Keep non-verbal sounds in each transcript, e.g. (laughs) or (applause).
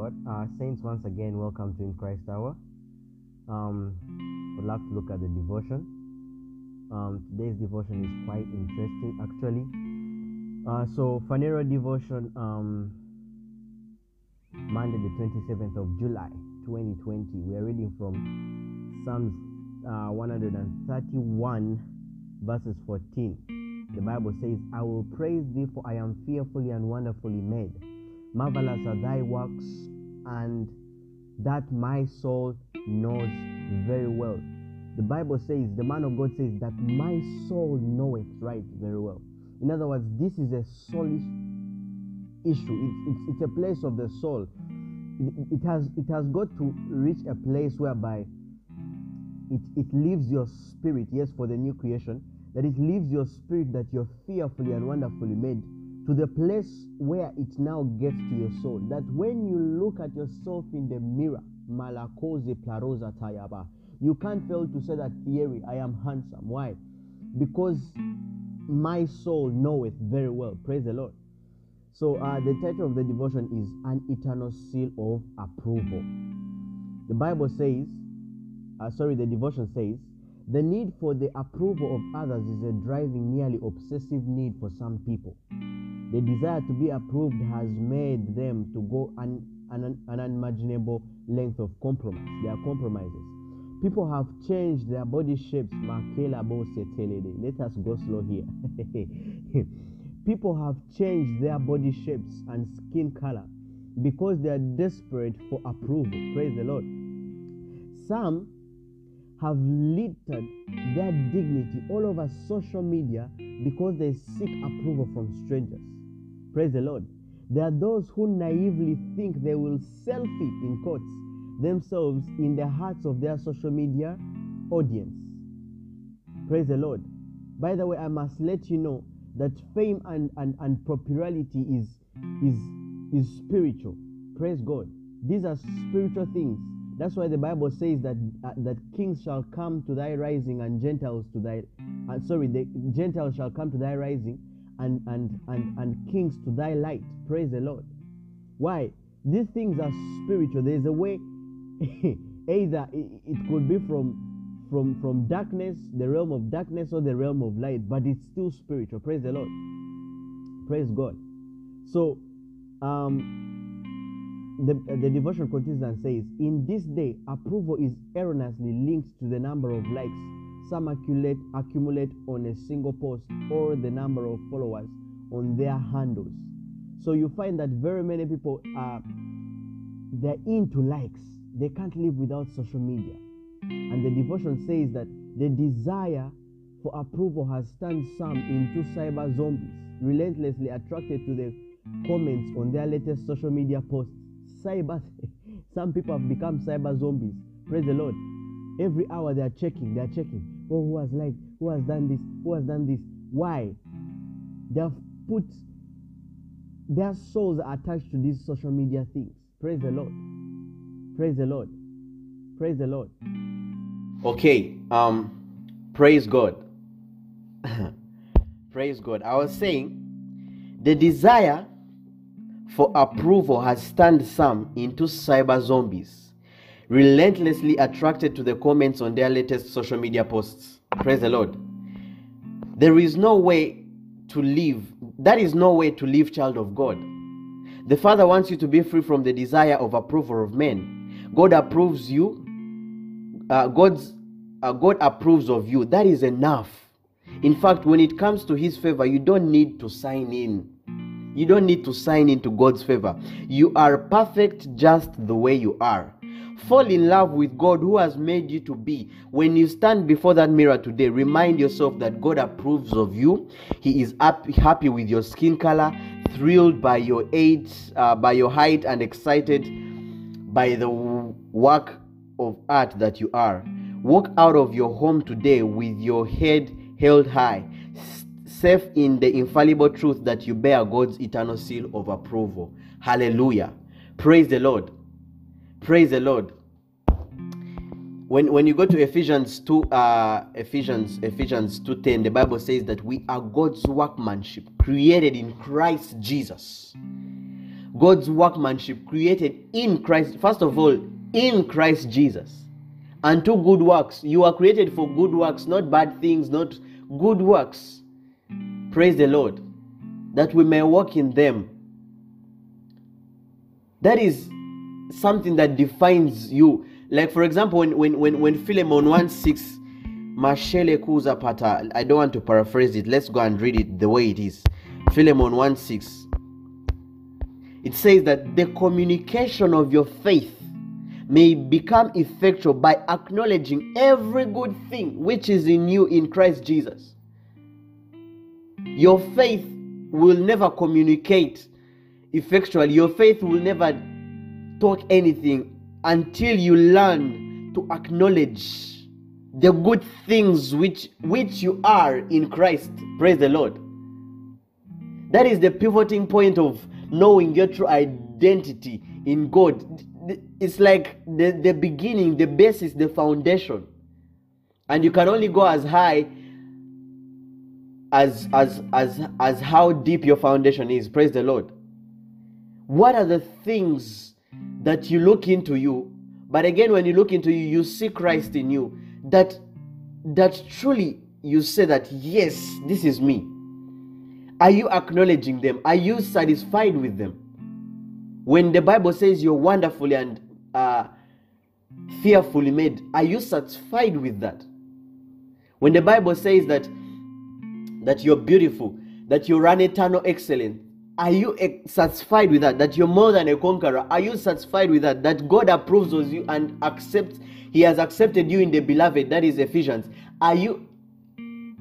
God. Uh, Saints, once again, welcome to In Christ Hour. Um, would love to look at the devotion. Um, today's devotion is quite interesting, actually. Uh, so, Phaneroo devotion, um, Monday, the 27th of July, 2020. We are reading from Psalms uh, 131, verses 14. The Bible says, I will praise thee, for I am fearfully and wonderfully made. Marvelous are thy works, and that my soul knows very well. The Bible says, the man of God says, that my soul knoweth right very well. In other words, this is a soulish issue. It, it's, it's a place of the soul. It, it, has it has got to reach a place whereby it, it leaves your spirit, yes, for the new creation, that it leaves your spirit that you're fearfully and wonderfully made to the place where it now gets to your soul. That when you look at yourself in the mirror, malakoze plarosa tayaba, you can't fail to say that Thierry, I am handsome. Why? Because my soul knoweth very well. Praise the Lord. So uh, the title of the devotion is An Eternal Seal of Approval. The Bible says, uh, sorry, the devotion says, the need for the approval of others is a driving, nearly obsessive need for some people. The desire to be approved has made them to go an, an, an unimaginable length of compromise. There are compromises. People have changed their body shapes. Let us go slow here. (laughs) People have changed their body shapes and skin color because they are desperate for approval. Praise the Lord. Some have littered their dignity all over social media because they seek approval from strangers. Praise the Lord. There are those who naively think they will selfie in quotes themselves in the hearts of their social media audience. Praise the Lord. By the way, I must let you know that fame and, and, and popularity is, is, is spiritual. Praise God. These are spiritual things. That's why the Bible says that uh, that kings shall come to thy rising and Gentiles to thy uh, sorry the Gentiles shall come to thy rising and and and and kings to thy light. Praise the Lord. Why? These things are spiritual. There is a way (laughs) either it, it could be from from from darkness, the realm of darkness or the realm of light, but it's still spiritual. Praise the Lord. Praise God. So um the, the devotion continues and says, In this day, approval is erroneously linked to the number of likes some accumulate, accumulate on a single post or the number of followers on their handles. So you find that very many people are they're into likes. They can't live without social media. And the devotion says that the desire for approval has turned some into cyber zombies, relentlessly attracted to the comments on their latest social media posts cyber (laughs) some people have become cyber zombies praise the lord every hour they are checking they are checking oh who has liked who has done this? Who has done this? Why? They have put their souls attached to these social media things. Praise the lord. Praise the lord. Praise the lord. Okay um praise god. (laughs) Praise god. I was saying the desire for approval has turned some into cyber zombies, relentlessly attracted to the comments on their latest social media posts. Praise the Lord. There is no way to live, that is no way to live, child of God. The Father wants you to be free from the desire of approval of men. God approves you, uh, God's, uh, God approves of you. That is enough. In fact, when it comes to His favor, you don't need to sign in. You don't need to sign into God's favor. You are perfect just the way you are. Fall in love with God who has made you to be. When you stand before that mirror today, remind yourself that God approves of you. He is happy with your skin color, thrilled by your age, uh, by your height, and excited by the work of art that you are. Walk out of your home today with your head held high safe in the infallible truth that you bear God's eternal seal of approval. Hallelujah. Praise the Lord. Praise the Lord. When, when you go to Ephesians 2 uh, Ephesians Ephesians 2:10 the Bible says that we are God's workmanship created in Christ Jesus. God's workmanship created in Christ, first of all, in Christ Jesus. And two good works. You are created for good works, not bad things, not good works. Praise the Lord. That we may walk in them. That is something that defines you. Like, for example, when, when, when, when Philemon 1 6, Mashele Kuza Pata, I don't want to paraphrase it. Let's go and read it the way it is. Philemon 1 6. It says that the communication of your faith may become effectual by acknowledging every good thing which is in you in Christ Jesus. Your faith will never communicate effectually, your faith will never talk anything until you learn to acknowledge the good things which which you are in Christ. Praise the Lord. That is the pivoting point of knowing your true identity in God. It's like the, the beginning, the basis, the foundation. And you can only go as high as as as as how deep your foundation is. Praise the Lord. What are the things that you look into you? But again, when you look into you, you see Christ in you. That that truly you say that yes, this is me. Are you acknowledging them? Are you satisfied with them? When the Bible says you're wonderfully and uh, fearfully made, are you satisfied with that? When the Bible says that that you're beautiful, that you run eternal excellence, are you satisfied with that? That you're more than a conqueror? Are you satisfied with that? That God approves of you and accepts, He has accepted you in the beloved, that is Ephesians. Are you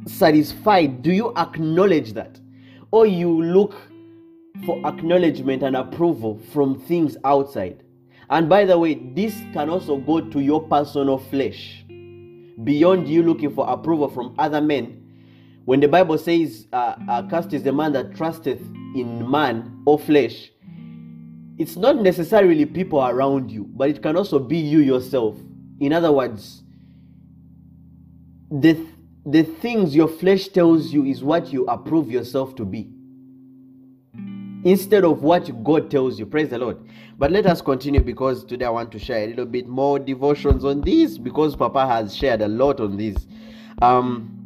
satisfied? Do you acknowledge that? Or you look for acknowledgement and approval from things outside? And by the way, this can also go to your personal flesh. Beyond you looking for approval from other men, when the Bible says, uh, uh, Cast is the man that trusteth in man or flesh, it's not necessarily people around you, but it can also be you yourself. In other words, the, the things your flesh tells you is what you approve yourself to be instead of what God tells you. Praise the Lord. But let us continue because today I want to share a little bit more devotions on this because Papa has shared a lot on this. Um,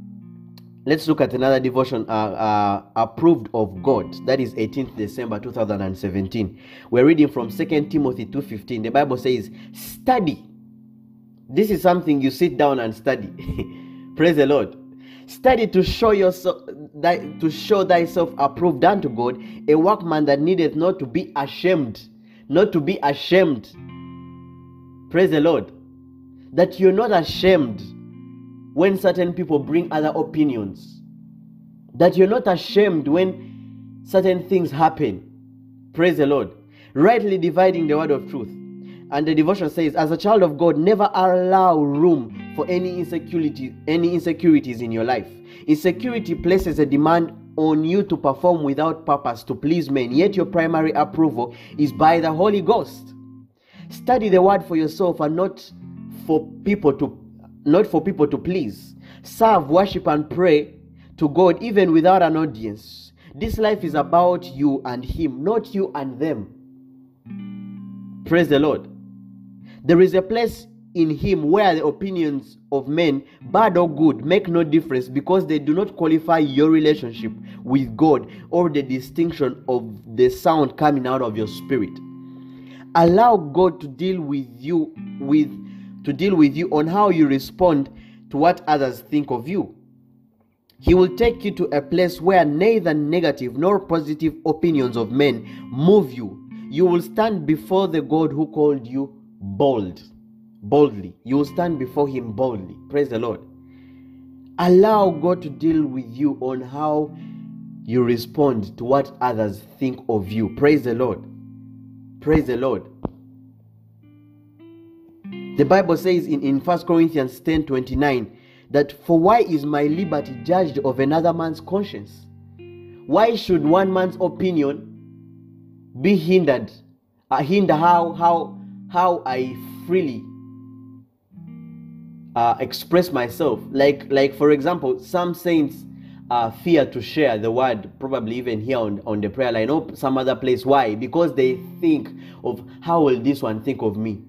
let's look at another devotion uh, uh, approved of god. That is 18th december 2017 we're reading from 2 timothy 2.15 the bible says study. This is something you sit down and study. (laughs) Praise the lord. Study to show yourself to show thyself approved unto god a workman that needeth not to be ashamed not to be ashamed. Praise the lord. That you're not ashamed when certain people bring other opinions. That you're not ashamed when certain things happen. Praise the Lord. Rightly dividing the word of truth. And the devotion says, as a child of God, never allow room for any insecurity, any insecurities in your life. Insecurity places a demand on you to perform without purpose to please men, yet your primary approval is by the Holy Ghost. Study the word for yourself and not for people to not for people to please. Serve, worship, and pray to God even without an audience. This life is about you and Him, not you and them. Praise the Lord. There is a place in Him where the opinions of men, bad or good, make no difference because they do not qualify your relationship with God or the distinction of the sound coming out of your spirit. Allow God to deal with you with to deal with you on how you respond to what others think of you. He will take you to a place where neither negative nor positive opinions of men move you. You will stand before the God who called you bold, boldly. You will stand before Him boldly. Praise the Lord. Allow God to deal with you on how you respond to what others think of you. Praise the Lord. Praise the Lord. The Bible says in, in 1 Corinthians 10 29 that for why is my liberty judged of another man's conscience? Why should one man's opinion be hindered? Uh, hinder how how how I freely uh, express myself. Like like for example, some saints uh, fear to share the word, probably even here on, on the prayer line or some other place. Why? Because they think of how will this one think of me?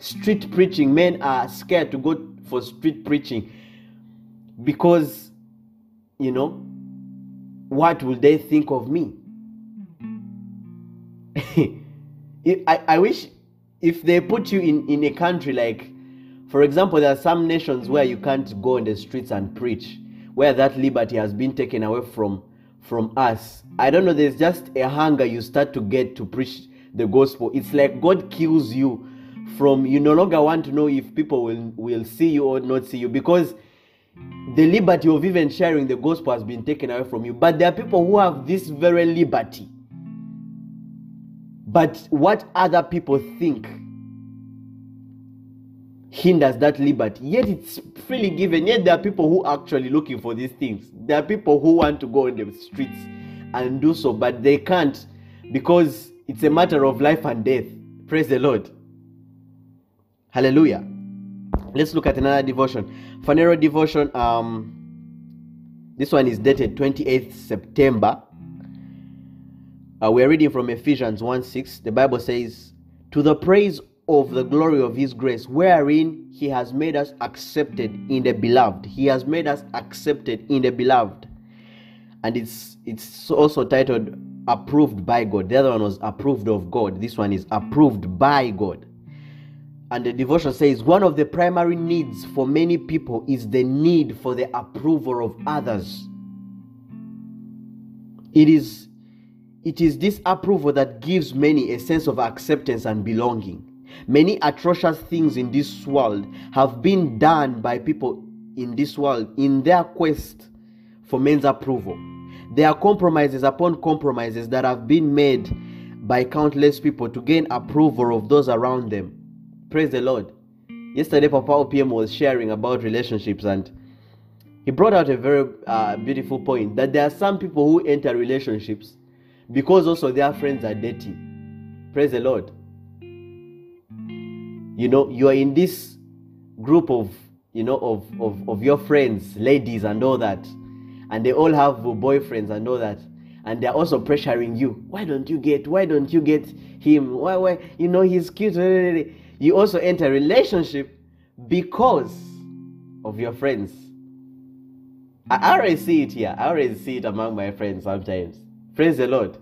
Street preaching, men are scared to go for street preaching because, you know, what will they think of me? (laughs) I, I wish if they put you in, in a country like, for example, there are some nations where you can't go on the streets and preach, where that liberty has been taken away from from us. I don't know, there's just a hunger you start to get to preach the gospel. It's like God kills you from you no longer want to know if people will, will see you or not see you because the liberty of even sharing the gospel has been taken away from you. But there are people who have this very liberty. But what other people think hinders that liberty. Yet it's freely given. Yet there are people who are actually looking for these things. There are people who want to go in the streets and do so, but they can't because it's a matter of life and death. Praise the Lord. Hallelujah. Let's look at another devotion. Phaneroo devotion. Um, this one is dated 28th September. Uh, we are reading from Ephesians 1 6. The Bible says, To the praise of the glory of his grace, wherein he has made us accepted in the beloved. He has made us accepted in the beloved. And it's it's also titled approved by God. The other one was approved of God. This one is approved by God. And the devotion says one of the primary needs for many people is the need for the approval of others. It is it is this approval that gives many a sense of acceptance and belonging. Many atrocious things in this world have been done by people in this world in their quest for men's approval. There are compromises upon compromises that have been made by countless people to gain approval of those around them. Praise the Lord. Yesterday, Papa OPM was sharing about relationships and he brought out a very uh, beautiful point that there are some people who enter relationships because also their friends are dating. Praise the Lord. You know you are in this group of you know of, of of your friends ladies and all that and they all have boyfriends and all that and they're also pressuring you. Why don't you get why don't you get him? Why why? You know he's cute you also enter a relationship because of your friends. I already see it here. I already see it among my friends sometimes. Praise the lord.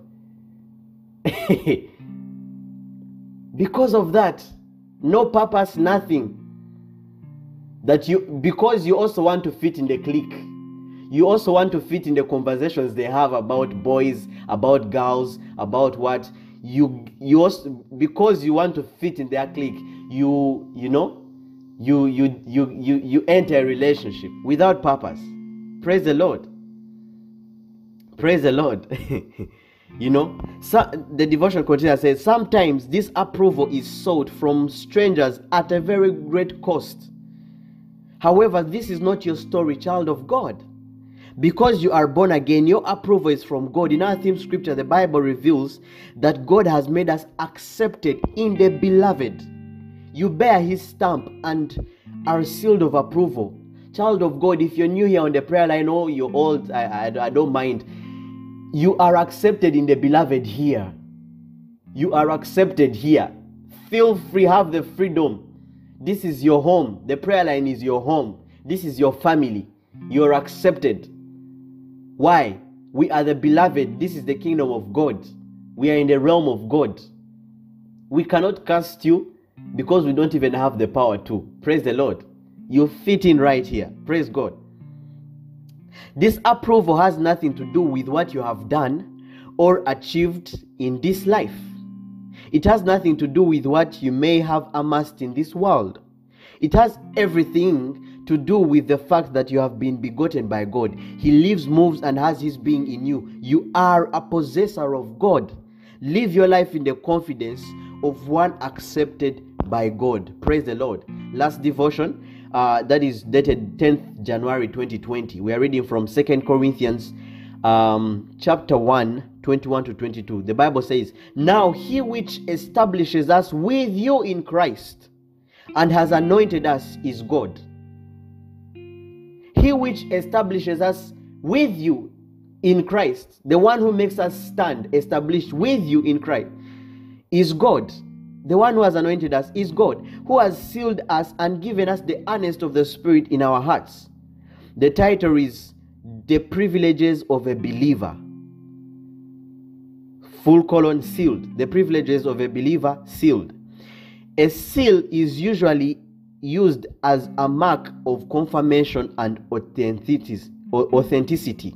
(laughs) Because of that no purpose, nothing. That you, because you also want to fit in the clique, you also want to fit in the conversations they have about boys, about girls, about what you you also because you want to fit in their clique, you you know, you you you you you enter a relationship without purpose. Praise the Lord. Praise the Lord. (laughs) You know, so the devotion continues says, sometimes this approval is sought from strangers at a very great cost. However, this is not your story, child of God. Because you are born again, your approval is from God. In our theme scripture, the Bible reveals that God has made us accepted in the beloved. You bear his stamp and are sealed of approval. Child of God, if you're new here on the prayer line or you're old, I, I, I don't mind you are accepted in the beloved here. You are accepted here. Feel free, have the freedom. This is your home. The prayer line is your home. This is your family. You are accepted. Why? We are the beloved. This is the kingdom of God. We are in the realm of God. We cannot cast you because we don't even have the power to. Praise the Lord. You fit in right here. Praise God. This approval has nothing to do with what you have done or achieved in this life. It has nothing to do with what you may have amassed in this world. It has everything to do with the fact that you have been begotten by God. He lives, moves, and has His being in you. You are a possessor of God. Live your life in the confidence of one accepted by God. Praise the Lord. Last devotion uh, that is dated 10th January 2020. We are reading from Second Corinthians um, chapter 1, 21 to 22. The Bible says, Now he which establishes us with you in Christ and has anointed us is God. He which establishes us with you in Christ, the one who makes us stand established with you in Christ, is God. The one who has anointed us is God, who has sealed us and given us the earnest of the Spirit in our hearts. The title is The Privileges of a Believer. Full colon sealed. The privileges of a believer sealed. A seal is usually used as a mark of confirmation and authenticity.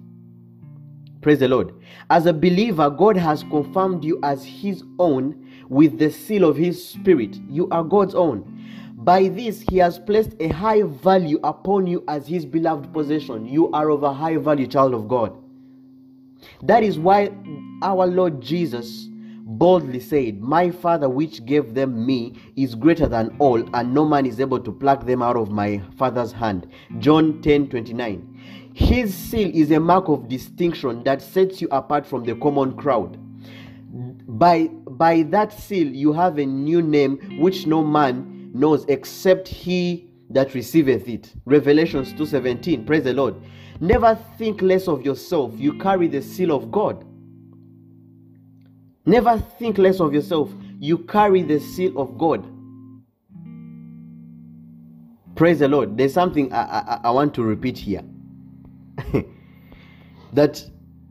Praise the Lord. As a believer, God has confirmed you as His own with the seal of His Spirit. You are God's own. By this, He has placed a high value upon you as His beloved possession. You are of a high value child of God. That is why our Lord Jesus boldly said, My Father, which gave them me, is greater than all, and no man is able to pluck them out of my Father's hand. John 10 29. His seal is a mark of distinction that sets you apart from the common crowd. By, by that seal, you have a new name which no man knows except he that receiveth it. Revelations 2:17. Praise the Lord. Never think less of yourself. You carry the seal of God. Never think less of yourself. You carry the seal of God. Praise the Lord. There's something I, I, I want to repeat here. (laughs) that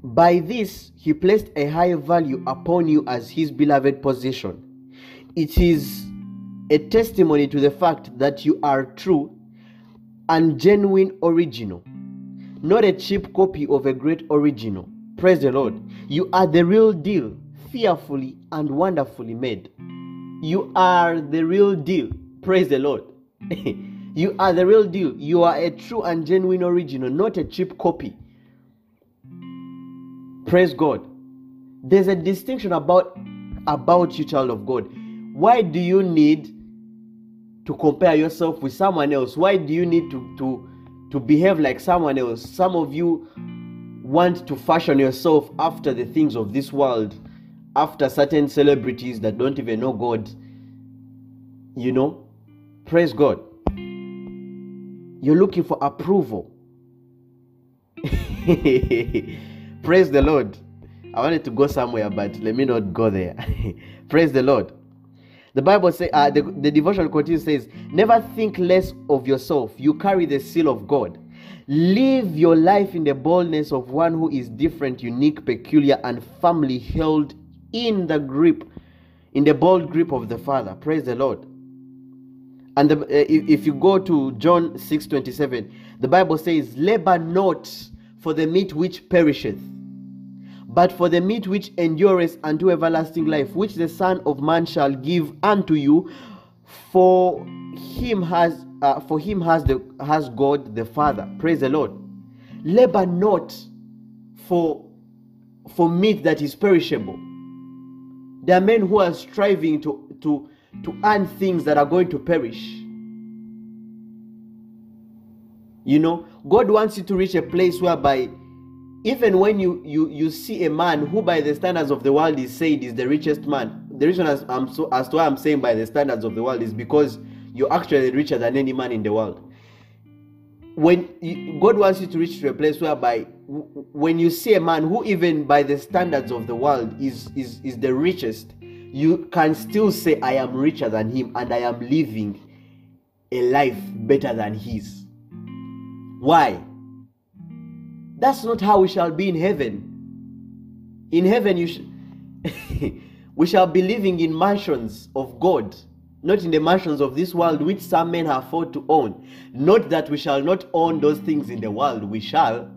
by this he placed a high value upon you as his beloved possession. It is a testimony to the fact that you are true and genuine original, not a cheap copy of a great original. Praise the Lord. You are the real deal, fearfully and wonderfully made. You are the real deal. Praise the Lord. (laughs) you are the real deal. You are a true and genuine original, not a cheap copy. Praise God. There's a distinction about about you, child of God. Why do you need to compare yourself with someone else? Why do you need to to to behave like someone else? Some of you want to fashion yourself after the things of this world, after certain celebrities that don't even know God. You know, praise God. You're looking for approval. (laughs) praise the Lord. I wanted to go somewhere, but let me not go there. (laughs) praise the Lord. The Bible says, uh, the, the devotion continues says, Never think less of yourself. You carry the seal of God. Live your life in the boldness of one who is different, unique, peculiar, and firmly held in the grip, in the bold grip of the Father. Praise the Lord. And the, if, if you go to John 6 27, the Bible says, Labor not for the meat which perisheth, but for the meat which endureth unto everlasting life, which the Son of Man shall give unto you. For him has uh, for him has the has God the Father. Praise the Lord. Labor not for for meat that is perishable. There are men who are striving to to to earn things that are going to perish. You know, God wants you to reach a place whereby even when you you you see a man who by the standards of the world is said is the richest man the reason as i'm so as to why i'm saying by the standards of the world is because you're actually richer than any man in the world when you, god wants you to reach to a place whereby when you see a man who even by the standards of the world is is is the richest you can still say i am richer than him and i am living a life better than his why that's not how we shall be in heaven. In heaven, you sh- (laughs) we shall be living in mansions of God, not in the mansions of this world, which some men have fought to own. Not that we shall not own those things in the world, we shall.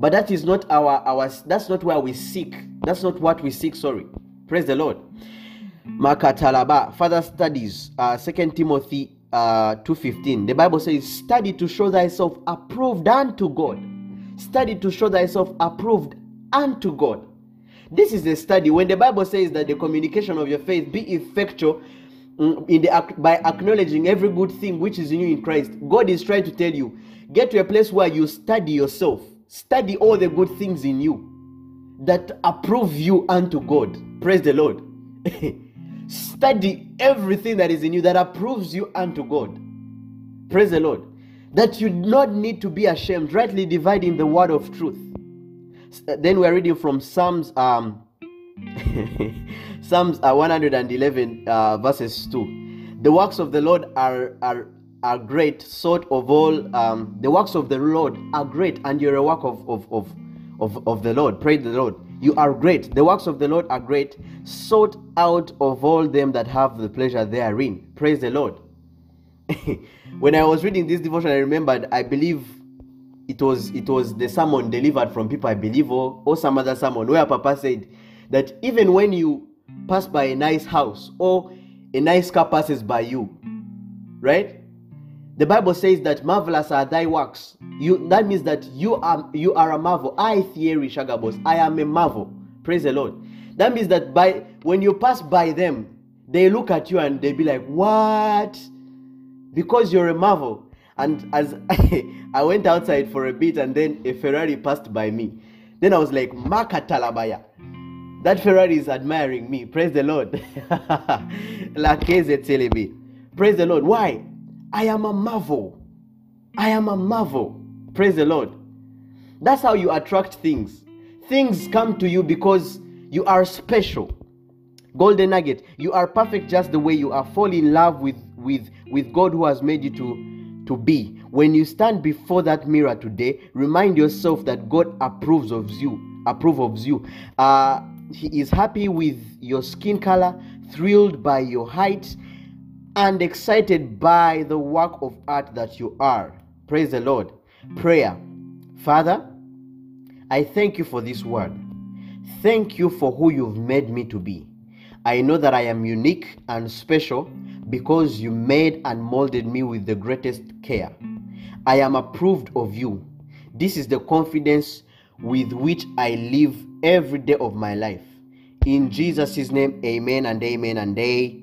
But that is not our our. That's not where we seek. That's not what we seek. Sorry. Praise the Lord. Makatalaba. Further studies. Uh, Second Timothy uh, 2.15 the bible says study to show thyself approved unto god study to show thyself approved unto god this is a study when the bible says that the communication of your faith be effectual mm, in the by acknowledging every good thing which is in you in christ god is trying to tell you get to a place where you study yourself study all the good things in you that approve you unto god praise the lord (laughs) Study everything that is in you that approves you unto God. Praise the Lord. that you do not need to be ashamed, rightly dividing the word of truth. Then we're reading from Psalms um, (laughs) Psalms uh, 111 uh, verses 2. The works of the Lord are are are great, sort of all um, the works of the Lord are great, and you're a work of of, of of of the Lord. Praise the Lord. You are great. The works of the Lord are great, sought out of all them that have the pleasure therein. Praise the Lord. (laughs) when I was reading this devotion, I remembered, I believe it was it was the sermon delivered from people I believe or, or some other sermon where Papa said that even when you pass by a nice house or a nice car passes by you, right? The Bible says that marvelous are thy works. You that means that you are you are a marvel. I Thierry Shagabos, I am a marvel. Praise the Lord. That means that by when you pass by them, they look at you and they be like, What? because you're a marvel. And as (laughs) I went outside for a bit and then a Ferrari passed by me, then I was like, Maka Talabaya. That Ferrari is admiring me. Praise the Lord. (laughs) Telebe. Praise the Lord. Why? I am a marvel. I am a marvel. Praise the Lord. That's how you attract things. Things come to you because you are special golden nugget you are perfect just the way you are fall in love with with with god who has made you to to be when you stand before that mirror today remind yourself that god approves of you approves of you uh he is happy with your skin color thrilled by your height and excited by the work of art that you are praise the lord prayer father i thank you for this word thank you for who you've made me to be I know that I am unique and special because you made and molded me with the greatest care. I am approved of you. This is the confidence with which I live every day of my life. In Jesus' name, amen and amen and amen.